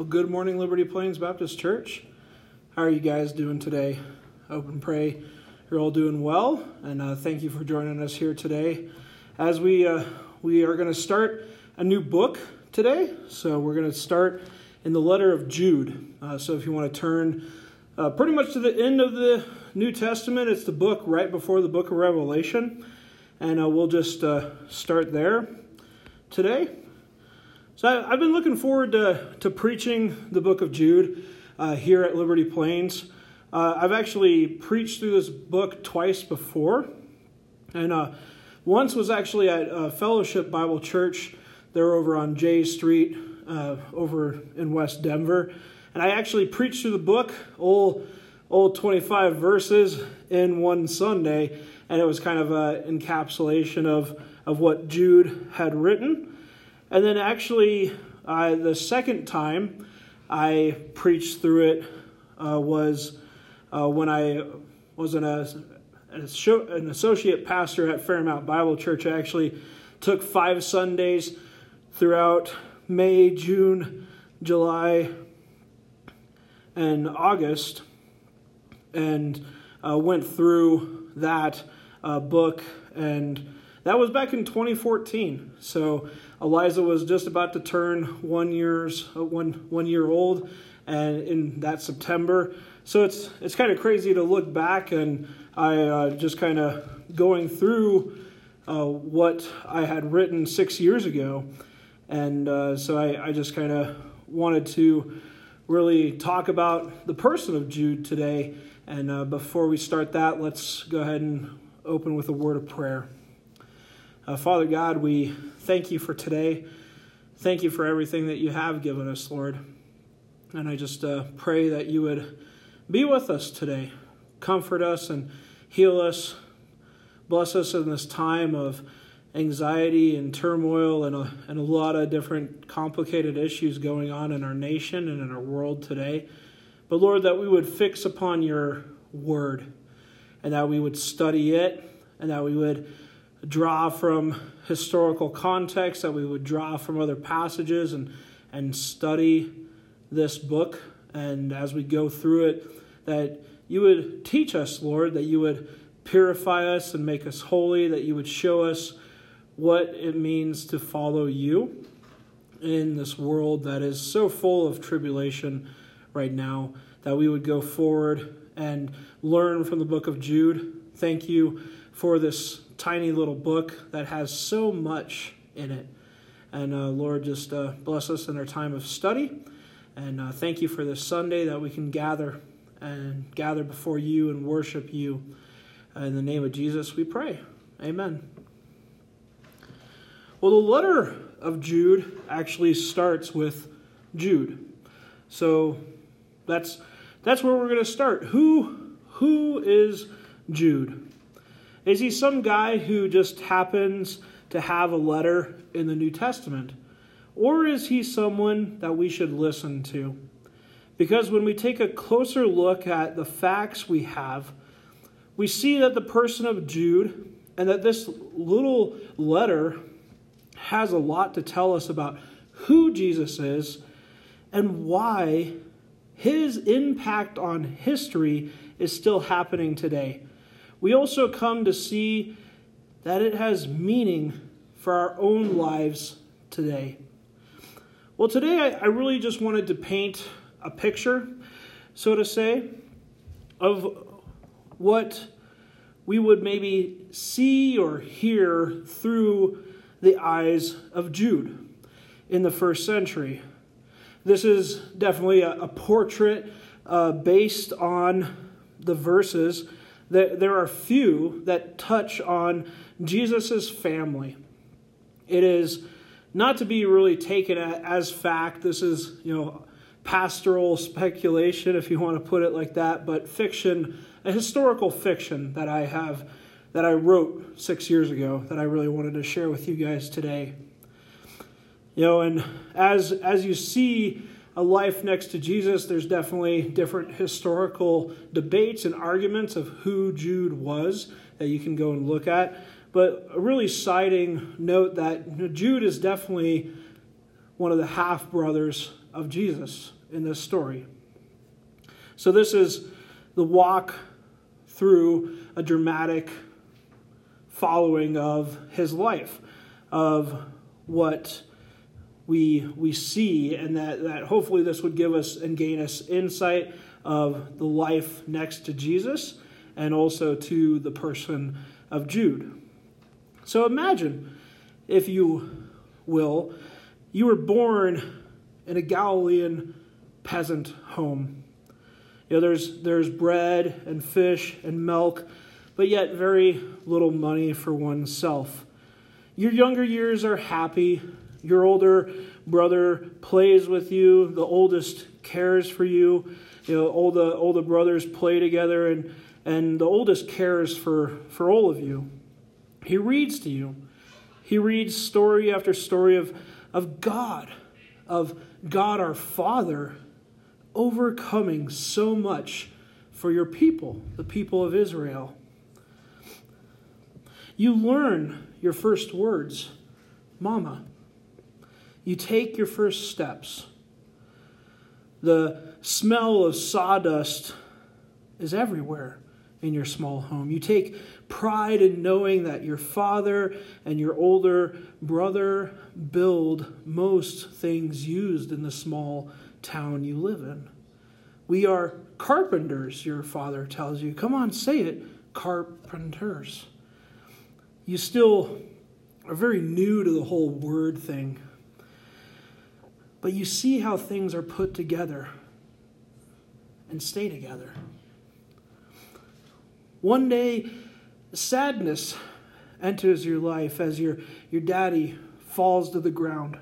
Well, good morning, Liberty Plains Baptist Church. How are you guys doing today? Hope and pray you're all doing well, and uh, thank you for joining us here today. As we uh, we are going to start a new book today, so we're going to start in the letter of Jude. Uh, so if you want to turn uh, pretty much to the end of the New Testament, it's the book right before the book of Revelation, and uh, we'll just uh, start there today. So I, have been looking forward to, to preaching the book of Jude uh, here at Liberty Plains. Uh, I've actually preached through this book twice before, and uh, once was actually at Fellowship Bible Church. They're over on Jay Street, uh, over in West Denver, and I actually preached through the book, all all 25 verses in one Sunday, and it was kind of an encapsulation of of what Jude had written. And then actually, uh, the second time I preached through it uh, was uh, when I was an, an associate pastor at Fairmount Bible Church. I actually took five Sundays throughout May, June, July, and August and uh, went through that uh, book and that was back in 2014. So Eliza was just about to turn one years uh, one one year old, and in that September. So it's it's kind of crazy to look back and I uh, just kind of going through uh, what I had written six years ago, and uh, so I, I just kind of wanted to really talk about the person of Jude today. And uh, before we start that, let's go ahead and open with a word of prayer. Uh, Father God, we thank you for today. Thank you for everything that you have given us, Lord. And I just uh, pray that you would be with us today, comfort us and heal us. Bless us in this time of anxiety and turmoil and a, and a lot of different complicated issues going on in our nation and in our world today. But Lord, that we would fix upon your word and that we would study it and that we would draw from historical context, that we would draw from other passages and, and study this book. And as we go through it, that you would teach us, Lord, that you would purify us and make us holy, that you would show us what it means to follow you in this world that is so full of tribulation right now, that we would go forward and learn from the book of Jude. Thank you for this tiny little book that has so much in it. And uh, Lord, just uh, bless us in our time of study. And uh, thank you for this Sunday that we can gather and gather before you and worship you. In the name of Jesus, we pray. Amen. Well, the letter of Jude actually starts with Jude. So that's that's where we're going to start. Who who is Jude? Is he some guy who just happens to have a letter in the New Testament? Or is he someone that we should listen to? Because when we take a closer look at the facts we have, we see that the person of Jude and that this little letter has a lot to tell us about who Jesus is and why his impact on history is still happening today we also come to see that it has meaning for our own lives today. Well, today I, I really just wanted to paint a picture, so to say, of what we would maybe see or hear through the eyes of Jude in the first century. This is definitely a, a portrait uh, based on the verses there are few that touch on Jesus' family. It is not to be really taken as fact. This is, you know, pastoral speculation, if you want to put it like that, but fiction, a historical fiction that I have, that I wrote six years ago, that I really wanted to share with you guys today. You know, and as as you see a life next to Jesus, there's definitely different historical debates and arguments of who Jude was that you can go and look at. But a really citing note that Jude is definitely one of the half brothers of Jesus in this story. So, this is the walk through a dramatic following of his life, of what we, we see, and that, that hopefully this would give us and gain us insight of the life next to Jesus and also to the person of Jude. So imagine, if you will, you were born in a Galilean peasant home. You know, there's, there's bread and fish and milk, but yet very little money for oneself. Your younger years are happy. Your older brother plays with you. The oldest cares for you. You know, all the older brothers play together, and, and the oldest cares for, for all of you. He reads to you. He reads story after story of, of God, of God our Father overcoming so much for your people, the people of Israel. You learn your first words, Mama. You take your first steps. The smell of sawdust is everywhere in your small home. You take pride in knowing that your father and your older brother build most things used in the small town you live in. We are carpenters, your father tells you. Come on, say it carpenters. You still are very new to the whole word thing, but you see how things are put together and stay together. One day, sadness enters your life as your, your daddy falls to the ground.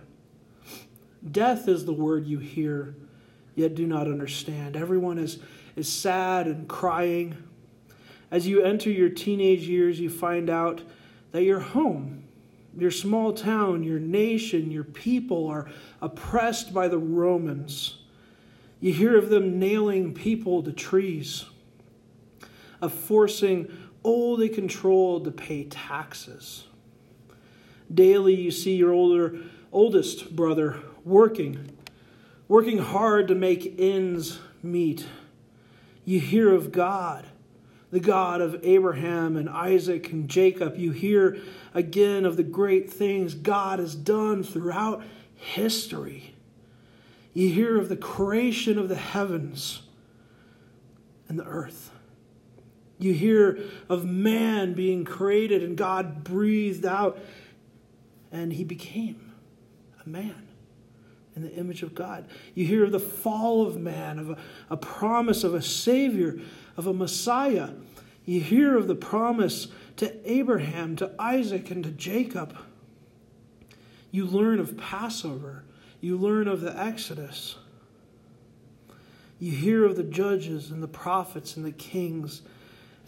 Death is the word you hear, yet do not understand. Everyone is, is sad and crying. As you enter your teenage years, you find out that your home, your small town, your nation, your people are oppressed by the Romans. You hear of them nailing people to trees, of forcing all they control to pay taxes. Daily, you see your older, oldest brother working, working hard to make ends meet. You hear of God, the God of Abraham and Isaac and Jacob. You hear again of the great things God has done throughout history. You hear of the creation of the heavens and the earth. You hear of man being created and God breathed out and he became a man in the image of God. You hear of the fall of man, of a, a promise of a Savior, of a Messiah. You hear of the promise to Abraham, to Isaac, and to Jacob. You learn of Passover. You learn of the Exodus. You hear of the judges and the prophets and the kings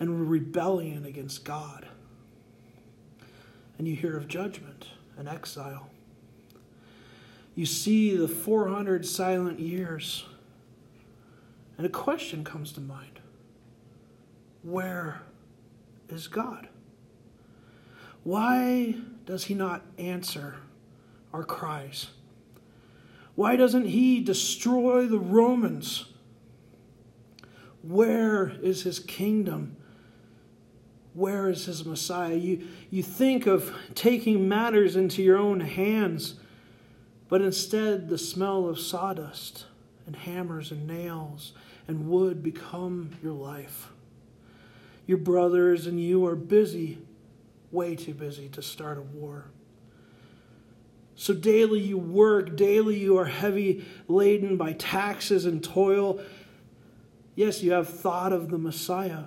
and rebellion against God. And you hear of judgment and exile. You see the 400 silent years, and a question comes to mind Where is God? Why does He not answer our cries? Why doesn't He destroy the Romans? Where is His kingdom? Where is His Messiah? You, you think of taking matters into your own hands but instead the smell of sawdust and hammers and nails and wood become your life. Your brothers and you are busy, way too busy to start a war. So daily you work, daily you are heavy laden by taxes and toil. Yes, you have thought of the Messiah,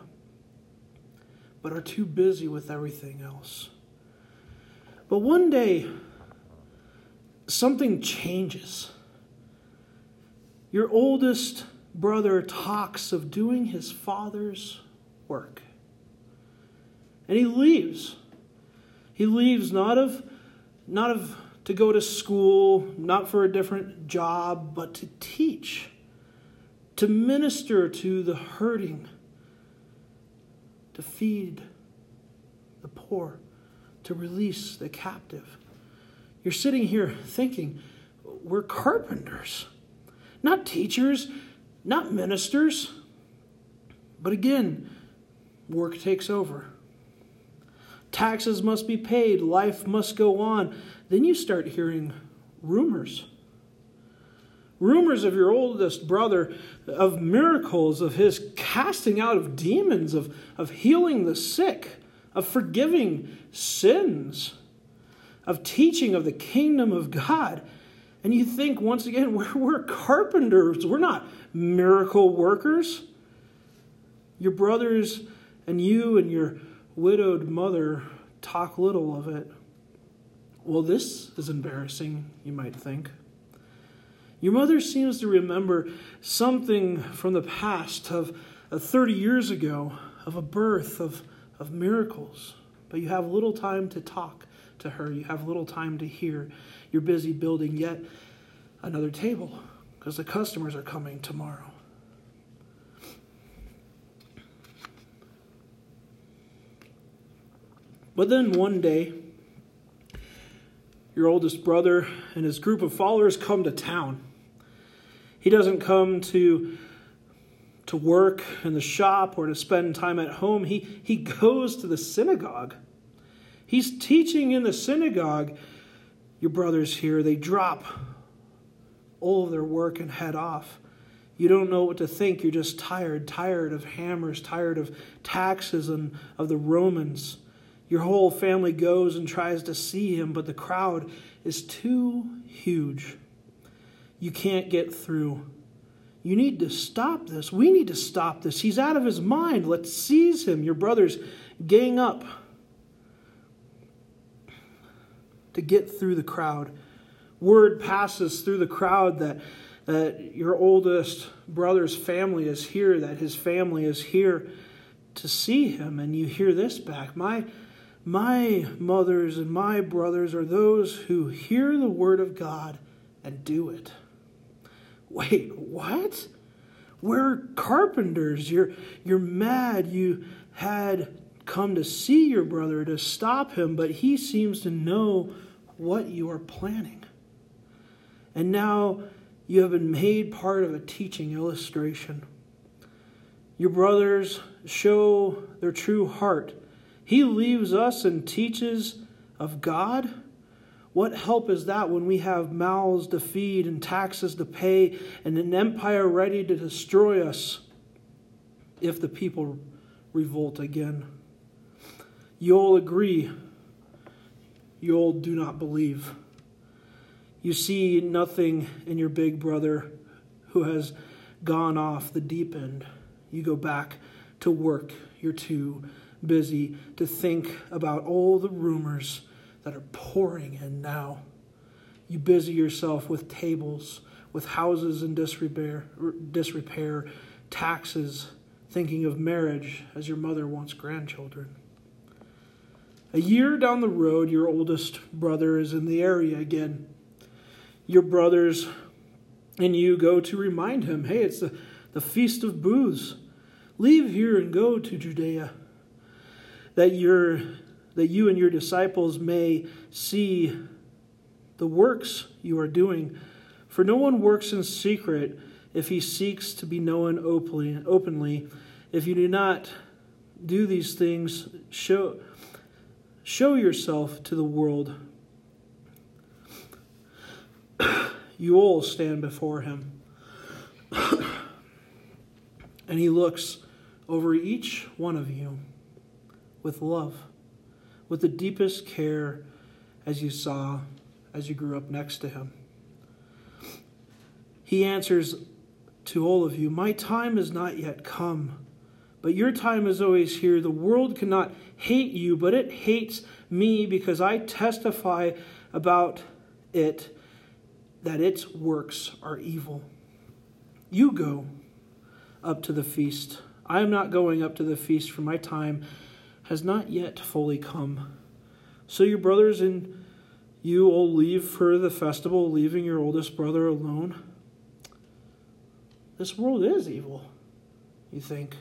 but are too busy with everything else. But one day, something changes. Your oldest brother talks of doing his father's work. And he leaves. He leaves not of not of to go to school, not for a different job, but to teach, to minister to the hurting, to feed the poor, to release the captive. You're sitting here thinking, we're carpenters. not teachers, not ministers. But again, work takes over. Taxes must be paid, life must go on. Then you start hearing rumors. Rumors of your oldest brother, of miracles, of his casting out of demons, of, of healing the sick, of forgiving sins, of teaching of the kingdom of God. And you think, once again, we're, we're carpenters, we're not miracle workers. Your brothers and you and your widowed mother talk little of it. Well, this is embarrassing, you might think. Your mother seems to remember something from the past of, of 30 years ago, of a birth, of, of miracles, but you have little time to talk to her. You have little time to hear. You're busy building yet another table because the customers are coming tomorrow. But then one day, your oldest brother and his group of followers come to town. He doesn't come to to work in the shop or to spend time at home. He, he goes to the synagogue. He's teaching in the synagogue. Your brothers here, they drop all of their work and head off. You don't know what to think. You're just tired, tired of hammers, tired of taxes and of the Romans. Your whole family goes and tries to see him, but the crowd is too huge. You can't get through. You need to stop this. We need to stop this. He's out of his mind. Let's seize him. Your brothers gang up to get through the crowd. Word passes through the crowd that, that your oldest brother's family is here, that his family is here to see him. And you hear this back My my mothers and my brothers are those who hear the word of God and do it. Wait, what? We're carpenters. You're, you're mad. You had come to see your brother to stop him, but he seems to know what you are planning. And now you have been made part of a teaching illustration. Your brothers show their true heart he leaves us and teaches of God. What help is that when we have mouths to feed and taxes to pay and an empire ready to destroy us if the people revolt again? You all agree. You all do not believe. You see nothing in your big brother who has gone off the deep end. You go back to work. You're too busy to think about all the rumors that are pouring in now. You busy yourself with tables, with houses in disrepair, disrepair, taxes, thinking of marriage as your mother wants grandchildren. A year down the road, your oldest brother is in the area again. Your brothers and you go to remind him hey, it's the, the Feast of Booths. Leave here and go to Judea that your that you and your disciples may see the works you are doing. For no one works in secret if he seeks to be known openly. openly. If you do not do these things, show, show yourself to the world. you all stand before him. and he looks over each one of you with love, with the deepest care as you saw as you grew up next to him. He answers to all of you, My time is not yet come, but your time is always here. The world cannot hate you, but it hates me because I testify about it that its works are evil. You go up to the feast. I am not going up to the feast, for my time has not yet fully come. So your brothers and you all leave for the festival, leaving your oldest brother alone. This world is evil, you think.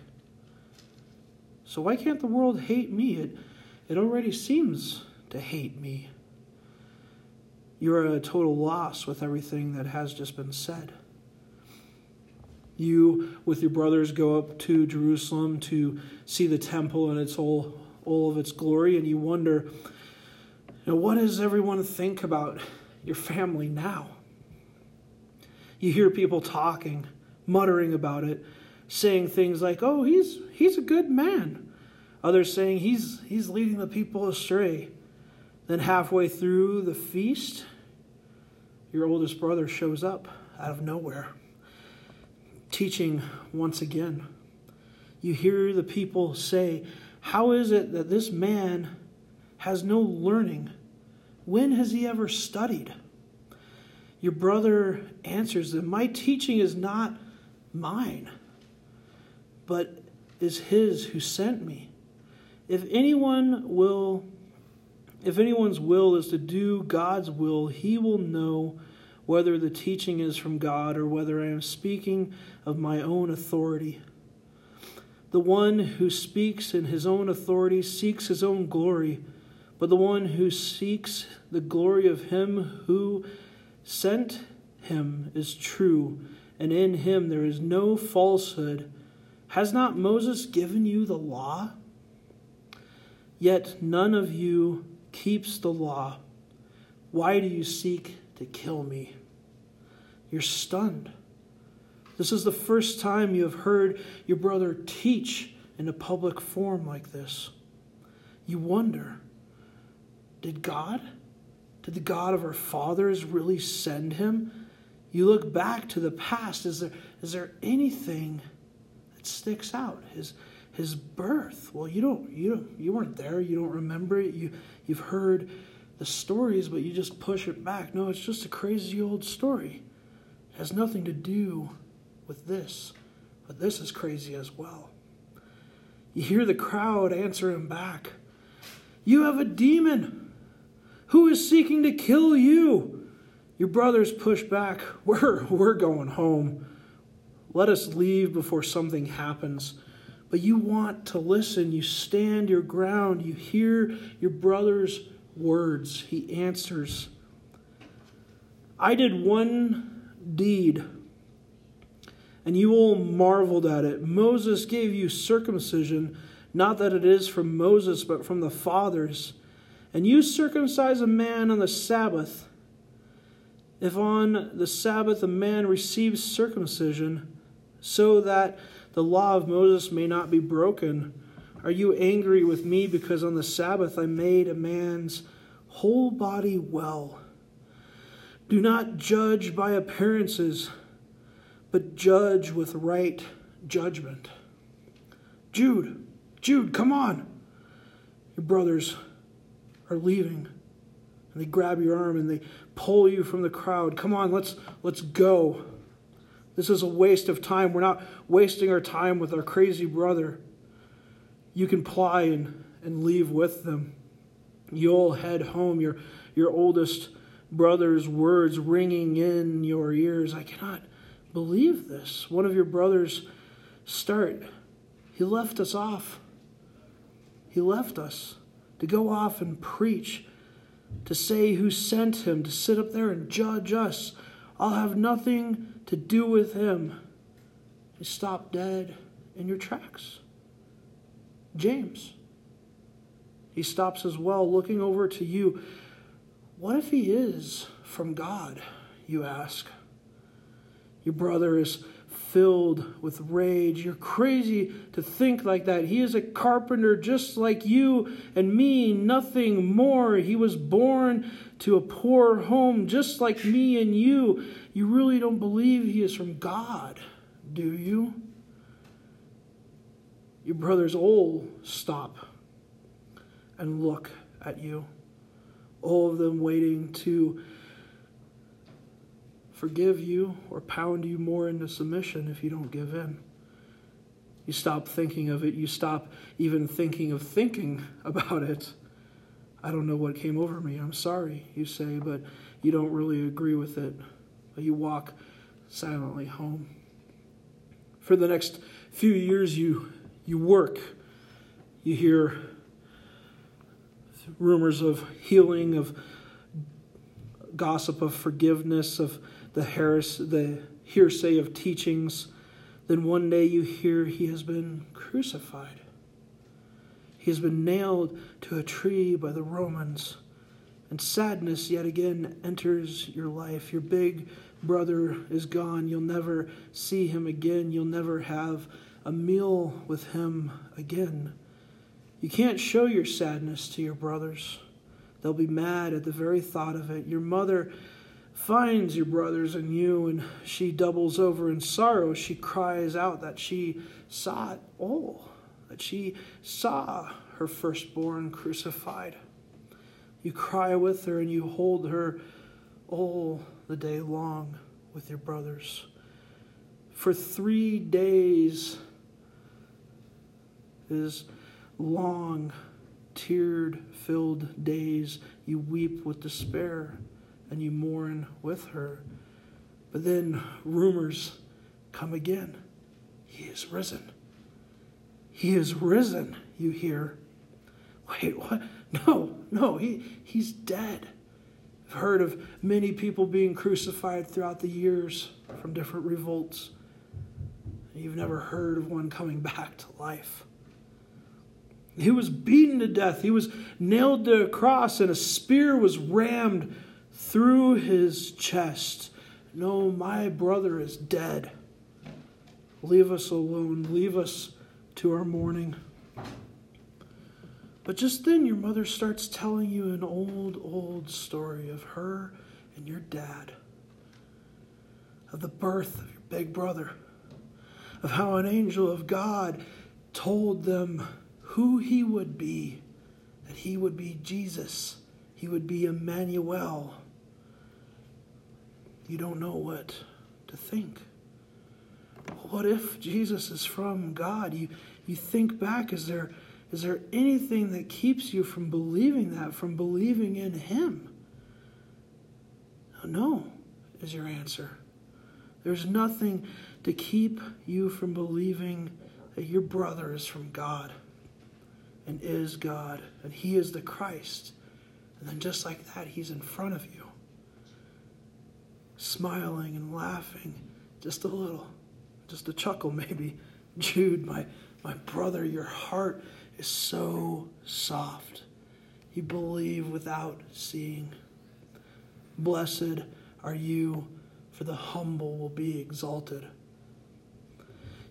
So why can't the world hate me? It, it already seems to hate me. You're a total loss with everything that has just been said. You, with your brothers, go up to Jerusalem to see the temple and its all, all of its glory, and you wonder, you know, what does everyone think about your family now? You hear people talking, muttering about it, saying things like, "Oh, he's he's a good man." Others saying he's he's leading the people astray. Then halfway through the feast, your oldest brother shows up out of nowhere, teaching once again. You hear the people say, How is it that this man has no learning? When has he ever studied? Your brother answers them, My teaching is not mine, but is his who sent me. If anyone will if anyone's will is to do God's will, he will know whether the teaching is from God or whether I am speaking of my own authority. The one who speaks in his own authority seeks his own glory, but the one who seeks the glory of him who sent him is true, and in him there is no falsehood. Has not Moses given you the law? Yet none of you keeps the law. Why do you seek to kill me? You're stunned. This is the first time you have heard your brother teach in a public forum like this. You wonder did God, did the God of our fathers really send him? You look back to the past. Is there, is there anything that sticks out? His, his birth. Well, you don't, you don't, you weren't there. You don't remember it. You, you've heard the stories, but you just push it back. No, it's just a crazy old story. It has nothing to do with this, but this is crazy as well. You hear the crowd answer him back. You have a demon. Who is seeking to kill you? Your brothers push back. We're, we're going home. Let us leave before something happens but you want to listen. You stand your ground. You hear your brother's words. He answers I did one deed, and you all marveled at it. Moses gave you circumcision, not that it is from Moses, but from the fathers. And you circumcise a man on the Sabbath. If on the Sabbath a man receives circumcision, so that the law of Moses may not be broken. Are you angry with me because on the Sabbath I made a man's whole body well? Do not judge by appearances, but judge with right judgment. Jude, Jude, come on. Your brothers are leaving. And they grab your arm and they pull you from the crowd. Come on, let's let's go. This is a waste of time. We're not wasting our time with our crazy brother. You can ply and, and leave with them. You'll head home, your, your oldest brother's words ringing in your ears. I cannot believe this. One of your brothers start. He left us off. He left us to go off and preach, to say who sent him, to sit up there and judge us. I'll have nothing to do with him is stop dead in your tracks. James. He stops as well, looking over to you. What if he is from God, you ask? Your brother is filled with rage. You're crazy to think like that. He is a carpenter just like you and me, nothing more. He was born to a poor home just like me and you. You really don't believe he is from God, do you? Your brothers all stop and look at you, all of them waiting to forgive you or pound you more into submission if you don't give in. You stop thinking of it. You stop even thinking of thinking about it. I don't know what came over me. I'm sorry, you say, but you don't really agree with it. But you walk silently home. For the next few years, you, you work. You hear rumors of healing, of gossip, of forgiveness, of the, heres- the hearsay of teachings. Then one day you hear he has been crucified. He has been nailed to a tree by the Romans. And sadness yet again enters your life. Your big brother is gone. You'll never see him again. You'll never have a meal with him again. You can't show your sadness to your brothers. They'll be mad at the very thought of it. Your mother finds your brothers and you, and she doubles over in sorrow. She cries out that she saw it all, that she saw her firstborn crucified. You cry with her and you hold her all the day long with your brothers. For three days is long, tear filled days. You weep with despair and you mourn with her. But then rumors come again. He is risen. He is risen, you hear. Wait, what? No, no, he, he's dead. I've heard of many people being crucified throughout the years from different revolts. You've never heard of one coming back to life. He was beaten to death. He was nailed to a cross, and a spear was rammed through his chest. No, my brother is dead. Leave us alone. Leave us to our mourning. But just then, your mother starts telling you an old, old story of her and your dad, of the birth of your big brother, of how an angel of God told them who he would be, that he would be Jesus, he would be Emmanuel you don't know what to think. What if Jesus is from God? You, you think back, is there, is there anything that keeps you from believing that, from believing in Him? No, is your answer. There's nothing to keep you from believing that your brother is from God and is God and He is the Christ. And then just like that, He's in front of you smiling and laughing just a little, just a chuckle maybe. Jude, my, my brother, your heart is so soft. You believe without seeing. Blessed are you, for the humble will be exalted.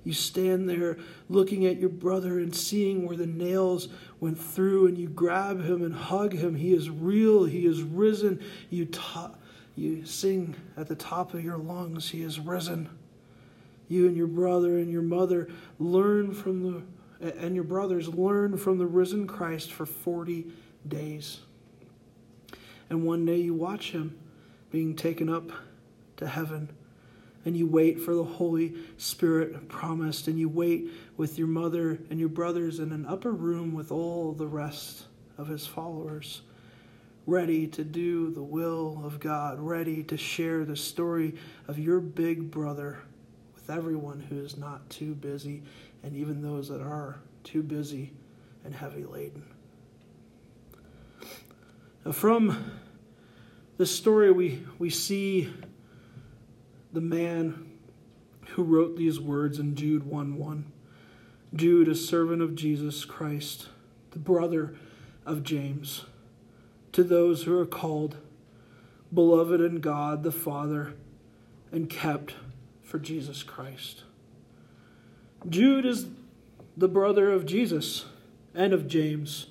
You stand there looking at your brother and seeing where the nails went through, and you grab him and hug him. He is real, he is risen. You, ta- you sing at the top of your lungs, He is risen. You and your brother and your mother learn from the, and your brothers learn from the risen Christ for 40 days. And one day you watch Him being taken up to heaven and you wait for the Holy Spirit promised, and you wait with your mother and your brothers in an upper room with all the rest of his followers ready to do the will of God, ready to share the story of your big brother with everyone who is not too busy, and even those that are too busy and heavy laden. Now, from this story, we, we see the man who wrote these words in Jude 1 1. Jude, a servant of Jesus Christ, the brother of James to those who are called, beloved in God the Father, and kept for Jesus Christ. Jude is the brother of Jesus and of James.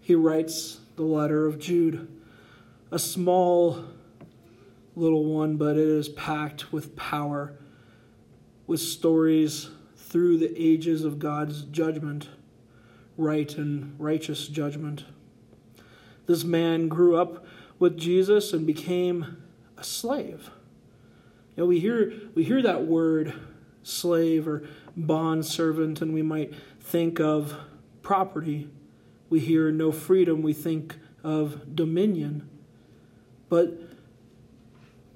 He writes the letter of Jude, a small little one, but it is packed with power, with stories through the ages of God's judgment, right and righteous judgment. This man grew up with Jesus and became a slave. You know, we hear we hear that word slave or bond servant, and we might think of property. We hear no freedom, we think of dominion. But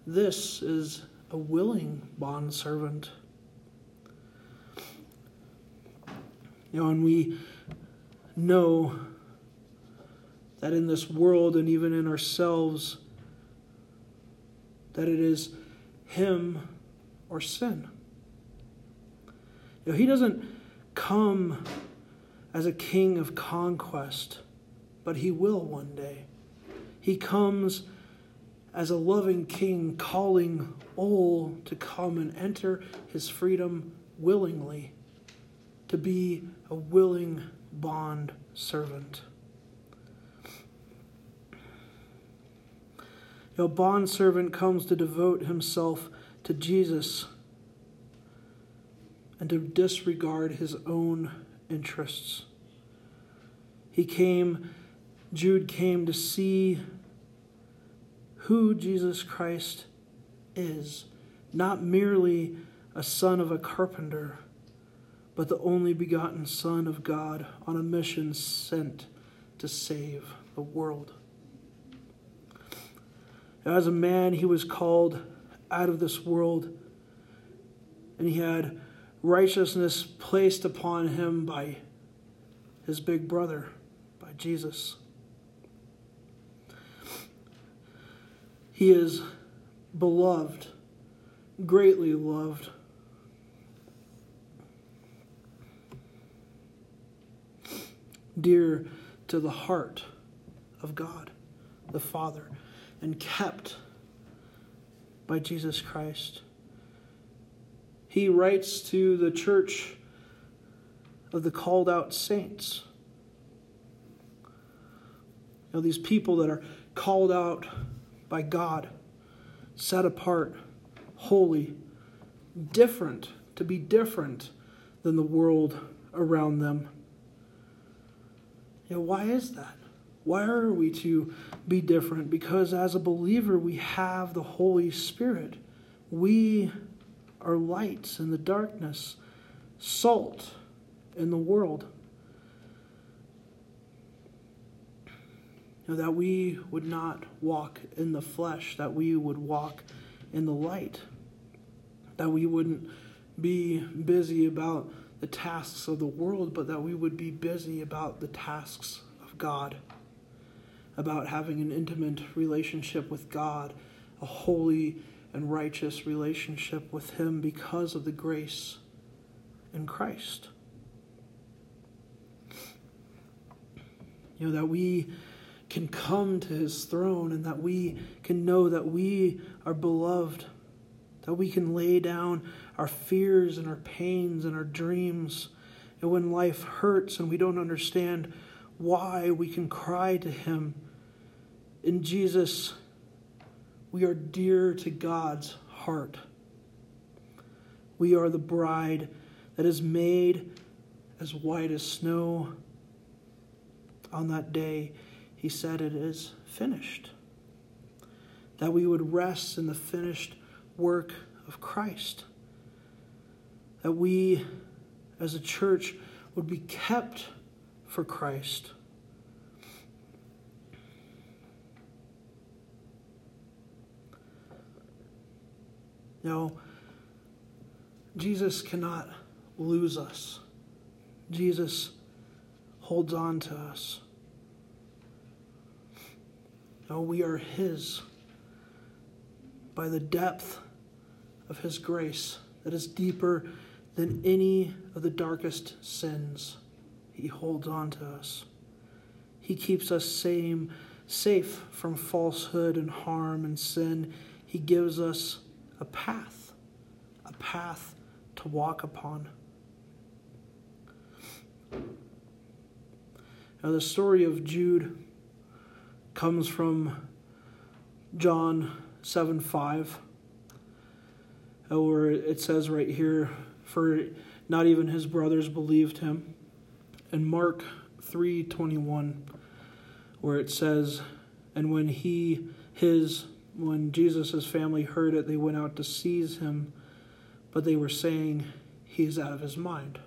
this is a willing bond servant. You know, and we know that in this world and even in ourselves, that it is Him or sin. You know, he doesn't come as a king of conquest, but he will one day. He comes as a loving king calling all to come and enter his freedom willingly, to be a willing bond servant. A bond servant comes to devote himself to Jesus and to disregard his own interests. He came, Jude came to see who Jesus Christ is, not merely a son of a carpenter, but the only begotten Son of God on a mission sent to save the world. As a man, he was called out of this world, and he had righteousness placed upon him by his big brother, by Jesus. He is beloved, greatly loved. Dear to the heart of God, the Father, and kept by Jesus Christ. He writes to the church of the called out saints. You know, these people that are called out by God, set apart, holy, different, to be different than the world around them. You know, why is that? Why are we to be different? Because as a believer, we have the Holy Spirit. We are lights in the darkness, salt in the world. Know, that we would not walk in the flesh, that we would walk in the light, that we wouldn't be busy about the tasks of the world, but that we would be busy about the tasks of God, about having an intimate relationship with God, a holy and righteous relationship with Him because of the grace in Christ. You know, that we can come to his throne and that we can know that we are beloved, that we can lay down our fears and our pains and our dreams. And when life hurts and we don't understand why, we can cry to him. In Jesus, we are dear to God's heart. We are the bride that is made as white as snow on that day he said, It is finished. That we would rest in the finished work of Christ. That we, as a church, would be kept for Christ. No, Jesus cannot lose us. Jesus holds on to us. No, we are His by the depth of His grace that is deeper than any of the darkest sins. He holds on to us. He keeps us same, safe from falsehood and harm and sin. He gives us a path, a path to walk upon. Now, the story of Jude comes from John 7 5, uh, where it says right here, For not even his brothers believed him. And Mark 3 21, where it says, And when he, his, when Jesus' family heard it, they went out to seize him, but they were saying, He is out of his mind.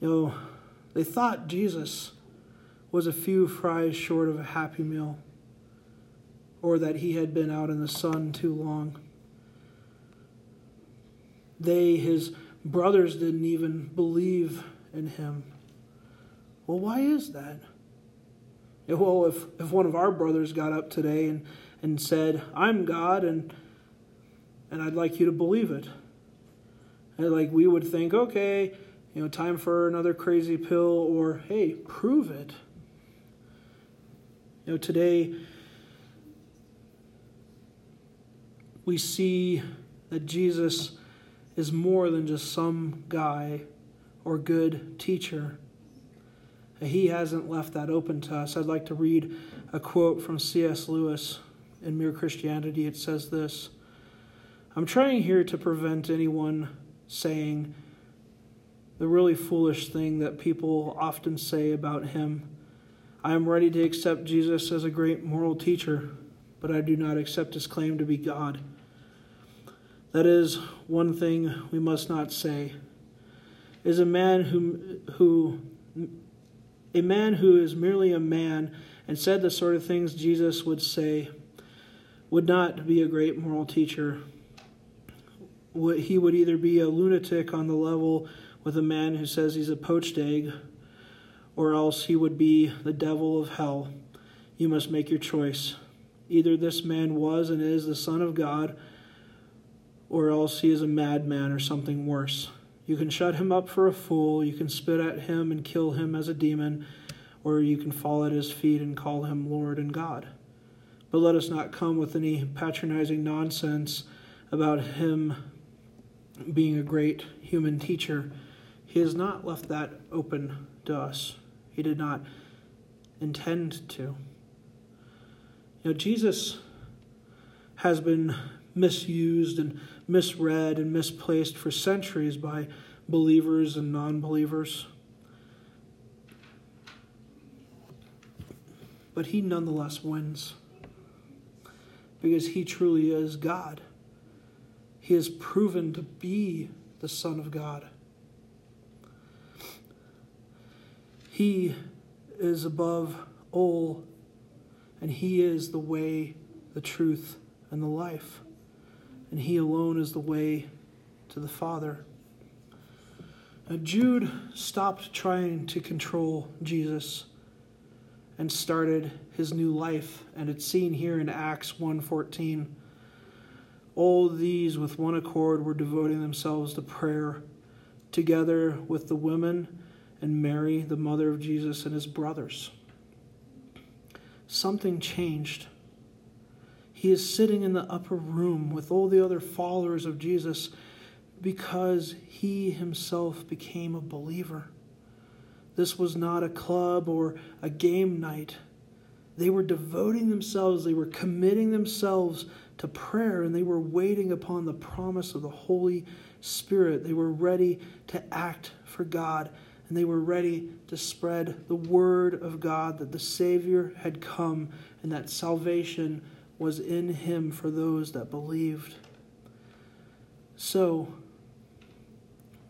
You know, they thought Jesus was a few fries short of a happy meal, or that he had been out in the sun too long. They, his brothers, didn't even believe in him. Well, why is that? Well, if, if one of our brothers got up today and, and said, I'm God and, and I'd like you to believe it, And like we would think, okay, you know, time for another crazy pill, or hey, prove it. You know, today we see that Jesus is more than just some guy or good teacher. He hasn't left that open to us. I'd like to read a quote from C.S. Lewis in Mere Christianity. It says this I'm trying here to prevent anyone saying the really foolish thing that people often say about him. I am ready to accept Jesus as a great moral teacher, but I do not accept his claim to be God. That is one thing we must not say. Is a man who who a man who is merely a man and said the sort of things Jesus would say would not be a great moral teacher. He would either be a lunatic on the level with a man who says he's a poached egg, or else he would be the devil of hell. You must make your choice. Either this man was and is the Son of God, or else he is a madman or something worse. You can shut him up for a fool, you can spit at him and kill him as a demon, or you can fall at his feet and call him Lord and God. But let us not come with any patronizing nonsense about him being a great human teacher. He has not left that open to us. He did not intend to. You know, Jesus has been misused and misread and misplaced for centuries by believers and non believers. But he nonetheless wins because he truly is God. He has proven to be the Son of God. He is above all, and He is the way, the truth, and the life and he alone is the way to the Father. Now, Jude stopped trying to control Jesus and started his new life, and it's seen here in Acts 1:14. All these with one accord were devoting themselves to prayer, together with the women and Mary, the mother of Jesus, and his brothers. Something changed he is sitting in the upper room with all the other followers of Jesus because he himself became a believer. This was not a club or a game night. They were devoting themselves, they were committing themselves to prayer, and they were waiting upon the promise of the Holy Spirit. They were ready to act for God, and they were ready to spread the word of God that the Savior had come and that salvation was in him for those that believed. So,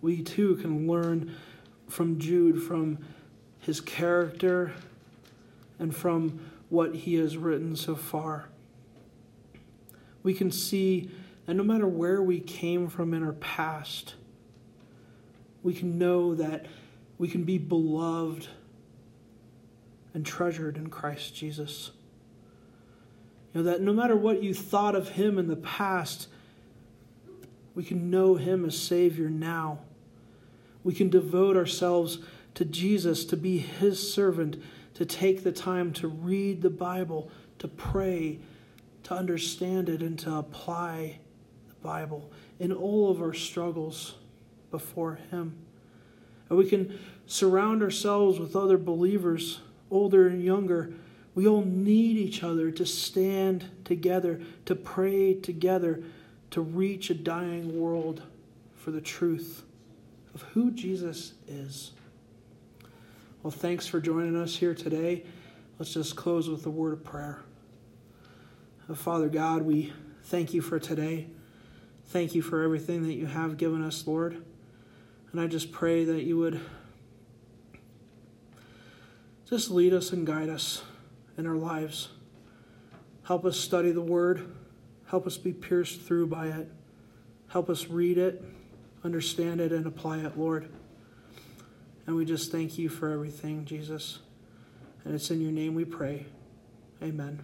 we too can learn from Jude, from his character, and from what he has written so far. We can see that no matter where we came from in our past, we can know that we can be beloved and treasured in Christ Jesus. You know, that no matter what you thought of him in the past, we can know him as Savior now. We can devote ourselves to Jesus, to be his servant, to take the time to read the Bible, to pray, to understand it, and to apply the Bible in all of our struggles before him. And we can surround ourselves with other believers, older and younger we all need each other to stand together, to pray together, to reach a dying world for the truth of who Jesus is. Well, thanks for joining us here today. Let's just close with a word of prayer. Oh, Father God, we thank you for today. Thank you for everything that you have given us, Lord. And I just pray that you would just lead us and guide us in our lives. Help us study the Word. Help us be pierced through by it. Help us read it, understand it, and apply it, Lord. And we just thank you for everything, Jesus. And it's in your name we pray. Amen.